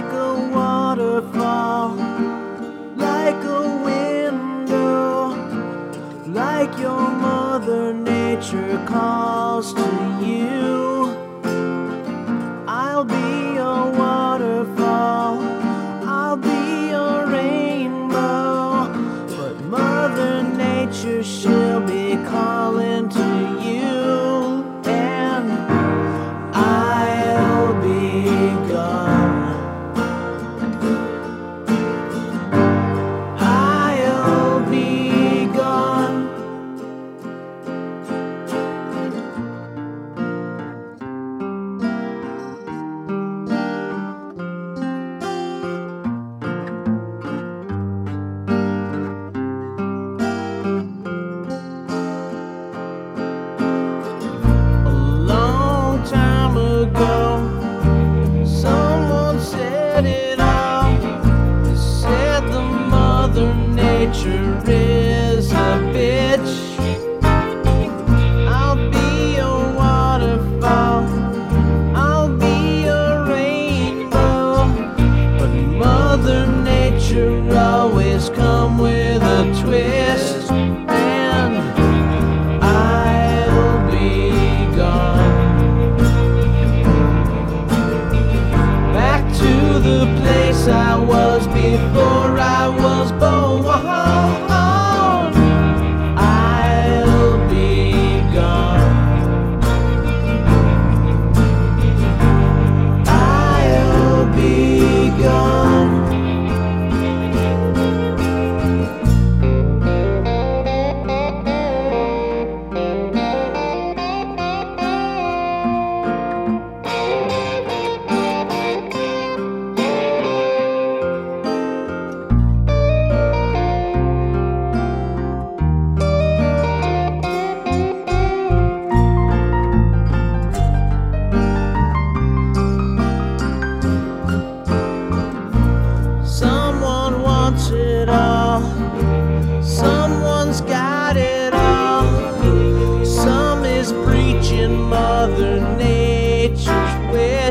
like a waterfall, like a window, like your mother nature calls to you. Mother Nature is.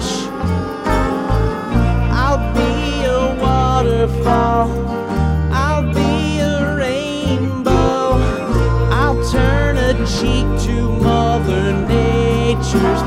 fish. I'll be a waterfall. I'll be a rainbow. I'll turn a cheek to Mother Nature's.